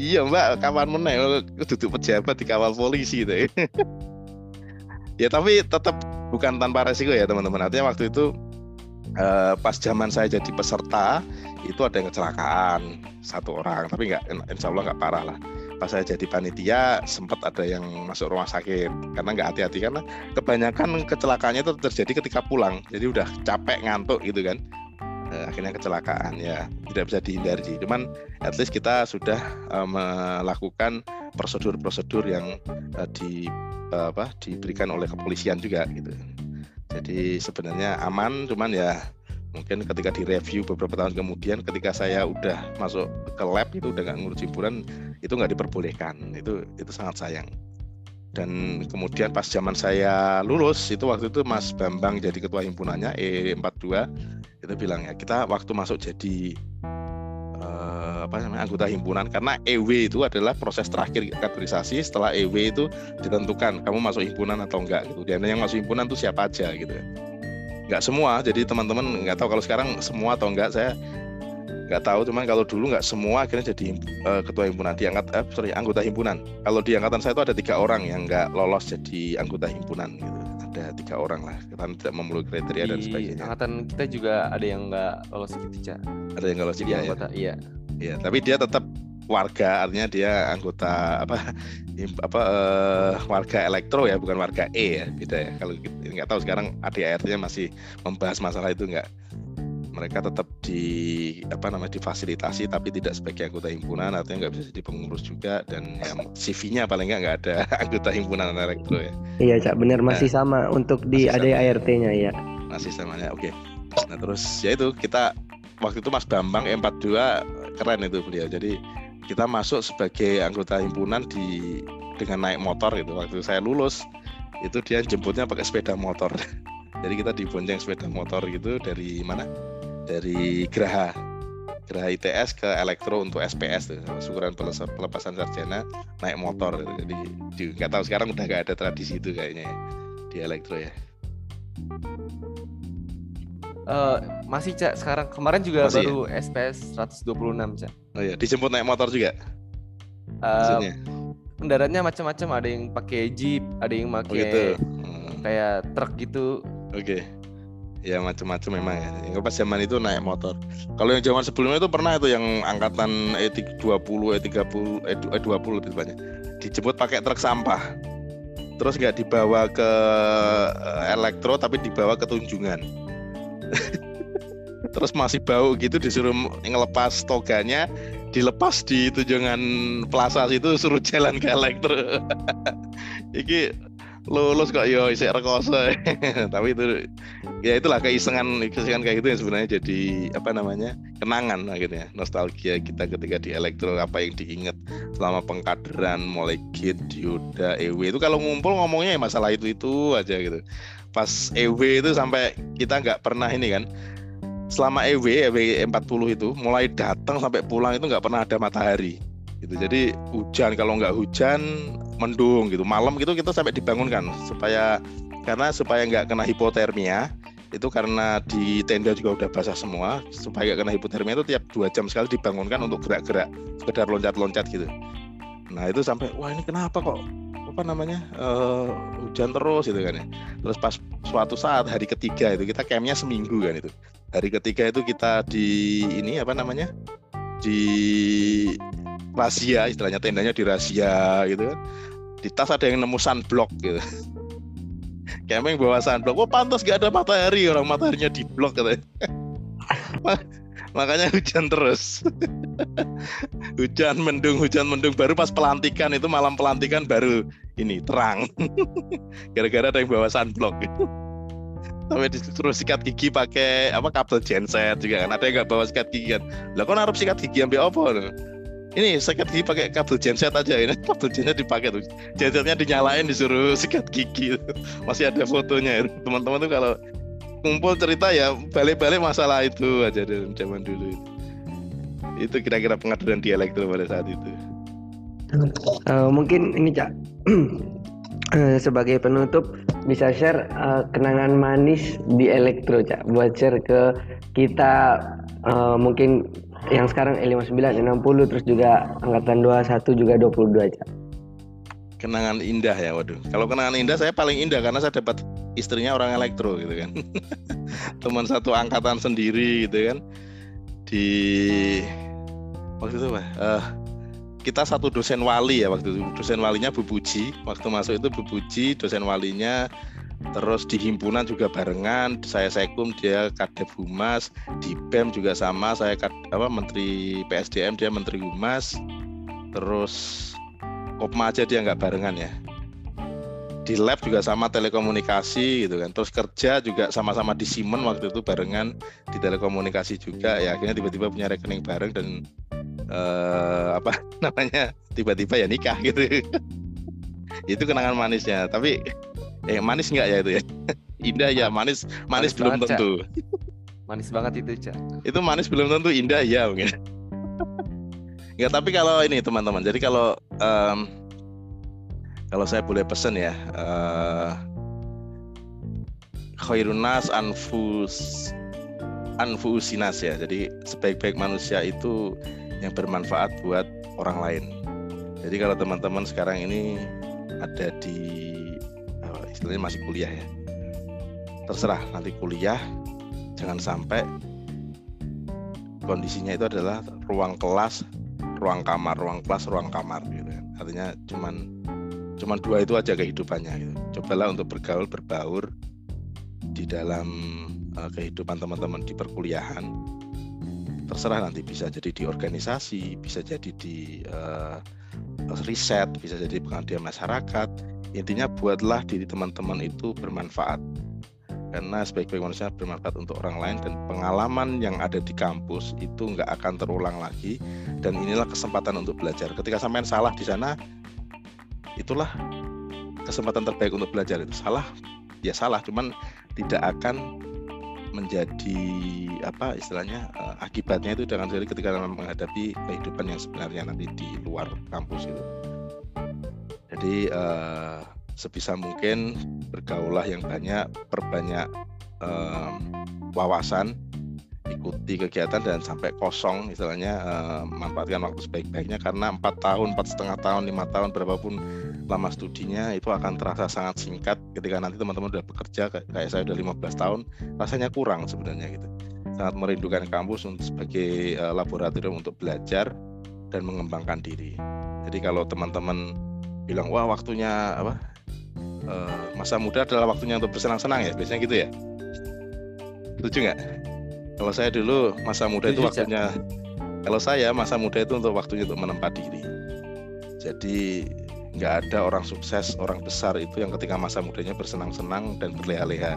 iya mbak kapan meneh. Duduk pejabat dikawal polisi gitu ya tapi tetap bukan tanpa resiko ya teman-teman. Artinya waktu itu eh, pas zaman saya jadi peserta itu ada yang kecelakaan satu orang. Tapi nggak insya Allah nggak parah lah. Pas saya jadi panitia sempat ada yang masuk rumah sakit. Karena nggak hati-hati karena kebanyakan kecelakaannya itu terjadi ketika pulang. Jadi udah capek ngantuk gitu kan Eh, akhirnya kecelakaan ya. Tidak bisa dihindari cuman at least kita sudah eh, melakukan prosedur-prosedur yang eh, di eh, apa diberikan oleh kepolisian juga gitu. Jadi sebenarnya aman cuman ya mungkin ketika direview beberapa tahun kemudian ketika saya udah masuk ke lab itu udah nggak ngurus himpunan itu nggak diperbolehkan. Itu itu sangat sayang dan kemudian pas zaman saya lulus itu waktu itu Mas Bambang jadi ketua himpunannya E42 itu bilang ya kita waktu masuk jadi eh, apa namanya anggota himpunan. Karena EW itu adalah proses terakhir kaderisasi setelah EW itu ditentukan kamu masuk himpunan atau enggak gitu. Dan yang masuk himpunan itu siapa aja gitu nggak semua jadi teman-teman nggak tahu kalau sekarang semua atau enggak saya nggak tahu cuman kalau dulu nggak semua akhirnya jadi eh, ketua himpunan diangkat eh, sorry anggota himpunan. Kalau di angkatan saya itu ada tiga orang yang nggak lolos jadi anggota himpunan gitu. Ada tiga orang lah karena tidak memenuhi kriteria dan di sebagainya. angkatan kita juga ada yang nggak lolos gitu ada yang nggak lolos jadi juga ya anggota iya. Iya, tapi dia tetap warga, artinya dia anggota apa apa eh, warga elektro ya, bukan warga E ya, beda ya. Kalau nggak tahu sekarang ADART-nya masih membahas masalah itu nggak. Mereka tetap di apa namanya difasilitasi, tapi tidak sebagai anggota himpunan, artinya nggak bisa jadi pengurus juga dan ya, CV-nya paling nggak nggak ada anggota himpunan elektro ya, Iya, Cak. Benar masih sama untuk di Masih sama. ADART-nya ya. masih samanya. Oke. Nah terus ya itu kita waktu itu Mas Bambang E42 keren itu beliau. Jadi kita masuk sebagai anggota himpunan di dengan naik motor gitu. Waktu saya lulus itu dia jemputnya pakai sepeda motor. Jadi kita dibonceng sepeda motor gitu dari mana? Dari Geraha. Geraha ITS ke Elektro untuk SPS tuh, syukuran pelepas- pelepasan sarjana naik motor. Jadi di- nggak tahu sekarang udah nggak ada tradisi itu kayaknya ya, di Elektro ya. Eh, masih cak sekarang kemarin juga Masih ya? baru SPS 126 cak Oh iya, dijemput naik motor juga maksudnya. kendaraannya macam-macam ada yang pakai jeep ada yang Oh pakai gitu. Hmm, kayak truk gitu Oke. Ya macam-macam memang ya. Yang pas zaman itu naik motor. Kalau yang zaman sebelumnya itu pernah itu yang angkatan E20, E30, E20 lebih banyak. Dijemput pakai truk sampah. Terus nggak dibawa ke eh, elektro tapi dibawa ke tunjungan. Terus masih bau gitu disuruh ngelepas toganya, dilepas di tunjungan plaza situ suruh jalan ke elektro. Iki lulus kok yo isek rekoso tapi itu ya itulah keisengan keisengan kayak gitu yang sebenarnya jadi apa namanya kenangan akhirnya nostalgia kita ketika di elektro apa yang diingat selama pengkaderan mulai git Yuda EW itu kalau ngumpul ngomongnya ya masalah itu itu aja gitu pas EW itu sampai kita nggak pernah ini kan selama EW EW 40 itu mulai datang sampai pulang itu nggak pernah ada matahari Gitu. Jadi hujan kalau nggak hujan mendung gitu. Malam gitu kita sampai dibangunkan supaya karena supaya nggak kena hipotermia itu karena di tenda juga udah basah semua supaya nggak kena hipotermia itu tiap dua jam sekali dibangunkan untuk gerak-gerak sekedar loncat-loncat gitu. Nah itu sampai wah ini kenapa kok apa namanya uh, hujan terus gitu kan ya. Terus pas suatu saat hari ketiga itu kita campnya seminggu kan itu. Hari ketiga itu kita di ini apa namanya di rahasia istilahnya tendanya di rahasia gitu kan di tas ada yang nemu sunblock gitu camping bawa sunblock. Oh pantas gak ada matahari. Orang mataharinya di blok katanya makanya hujan terus. Hujan mendung hujan mendung. Baru pas pelantikan itu malam pelantikan baru ini terang. Gara-gara ada yang bawa sunblock. Sampai disuruh sikat gigi pakai apa kabel genset juga kan. Ada yang nggak bawa sikat gigi kan. Lah kok naruh sikat gigi ambil apa ini sikat gigi pakai kabel genset aja ini. Kabel genset dipakai tuh. Gensetnya dinyalain disuruh sikat gigi. Masih ada fotonya ya. teman-teman tuh kalau kumpul cerita ya balik-balik masalah itu aja dari zaman dulu itu. Kira-kira pengaturan dialektur pada saat itu. Uh, mungkin ini cak. Uh, sebagai penutup bisa share uh, kenangan manis di elektro cak. Buat share ke kita uh, mungkin yang sekarang E59 60 terus juga angkatan 21 juga 22 cak. Kenangan indah ya waduh. Kalau kenangan indah saya paling indah karena saya dapat istrinya orang elektro gitu kan. Teman satu angkatan sendiri gitu kan. Di waktu itu apa? Uh, kita satu dosen wali ya waktu itu. Dosen walinya Bu Puji. Waktu masuk itu Bu Puji dosen walinya terus di himpunan juga barengan saya sekum dia kadep humas di bem juga sama saya kad, apa menteri PSDM dia menteri humas. Terus kopma aja dia nggak barengan ya. Di lab juga sama telekomunikasi gitu kan. Terus kerja juga sama-sama di Simon waktu itu barengan di telekomunikasi juga. Ya akhirnya tiba-tiba punya rekening bareng dan uh, apa namanya tiba-tiba ya nikah gitu. Itu kenangan manisnya. Tapi eh manis nggak ya itu ya? Indah ya manis. manis, manis belum banget, tentu. Cak. manis banget itu cak. Itu manis belum tentu indah ya mungkin. Nggak tapi kalau ini teman-teman jadi kalau um, kalau saya boleh pesen ya uh, khairunas anfus anfusinas ya. Jadi sebaik-baik manusia itu yang bermanfaat buat orang lain. Jadi kalau teman-teman sekarang ini ada di istilahnya masih kuliah ya, terserah nanti kuliah, jangan sampai kondisinya itu adalah ruang kelas, ruang kamar, ruang kelas, ruang kamar gitu kan. Artinya cuman cuman dua itu aja kehidupannya gitu. Cobalah untuk bergaul, berbaur di dalam uh, kehidupan teman-teman di perkuliahan terserah nanti bisa jadi di organisasi, bisa jadi di uh, riset, bisa jadi pengabdian masyarakat. Intinya buatlah diri teman-teman itu bermanfaat. Karena sebaik-baik manusia bermanfaat untuk orang lain dan pengalaman yang ada di kampus itu nggak akan terulang lagi dan inilah kesempatan untuk belajar. Ketika sampean salah di sana, itulah kesempatan terbaik untuk belajar itu. Salah, ya salah, cuman tidak akan menjadi apa istilahnya uh, akibatnya itu dengan sekali ketika menghadapi kehidupan yang sebenarnya nanti di luar kampus itu. Jadi uh, sebisa mungkin bergaulah yang banyak, perbanyak um, wawasan, ikuti kegiatan dan sampai kosong istilahnya uh, manfaatkan waktu sebaik-baiknya. Karena empat tahun, empat setengah tahun, lima tahun berapapun lama studinya itu akan terasa sangat singkat ketika nanti teman-teman udah bekerja kayak saya udah 15 tahun rasanya kurang sebenarnya gitu. Sangat merindukan kampus untuk sebagai uh, laboratorium untuk belajar dan mengembangkan diri. Jadi kalau teman-teman bilang wah waktunya apa uh, masa muda adalah waktunya untuk bersenang-senang ya biasanya gitu ya. Setuju nggak? Kalau saya dulu masa muda itu waktunya kalau saya masa muda itu untuk waktunya untuk menempa diri. Jadi nggak ada orang sukses orang besar itu yang ketika masa mudanya bersenang-senang dan berleha-leha.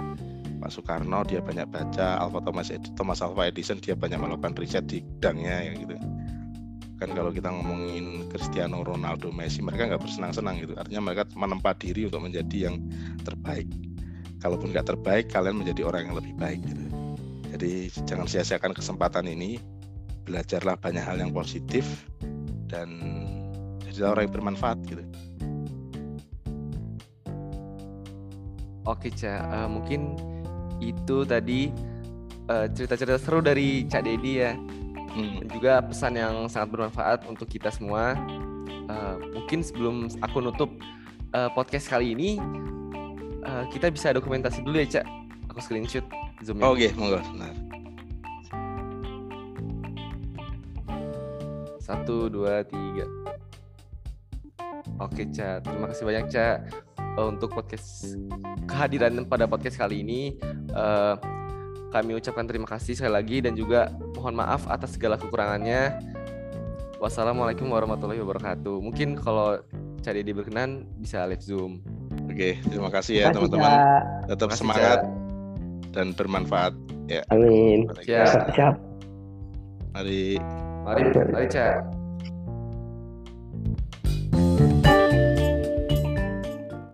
Pak Soekarno dia banyak baca Alpha Thomas Edison, Thomas Alva Edison dia banyak melakukan riset di bidangnya ya gitu kan kalau kita ngomongin Cristiano Ronaldo Messi mereka nggak bersenang-senang gitu. Artinya mereka menempa diri untuk menjadi yang terbaik. Kalaupun nggak terbaik kalian menjadi orang yang lebih baik gitu. Jadi jangan sia-siakan kesempatan ini. Belajarlah banyak hal yang positif dan jadi orang yang bermanfaat gitu. Oke Ca, Eh, mungkin itu tadi eh, cerita-cerita seru dari Cak Dedi ya. Hmm. dan juga pesan yang sangat bermanfaat untuk kita semua. Eh, mungkin sebelum aku nutup eh, podcast kali ini, eh, kita bisa dokumentasi dulu ya, Cak. Aku screenshot zoom Oke, monggo. Nah, Satu, dua, tiga. Oke, Cak. Terima kasih banyak, Cak, untuk podcast kehadiran pada podcast kali ini. Eh, kami ucapkan terima kasih sekali lagi dan juga mohon maaf atas segala kekurangannya. Wassalamualaikum warahmatullahi wabarakatuh. Mungkin kalau Cak Dedi berkenan bisa live Zoom. Oke, terima kasih ya teman-teman. Tetap Makasih, semangat Cak. dan bermanfaat. Amin. Ya. Siap. Mari. Mari, mari Cak.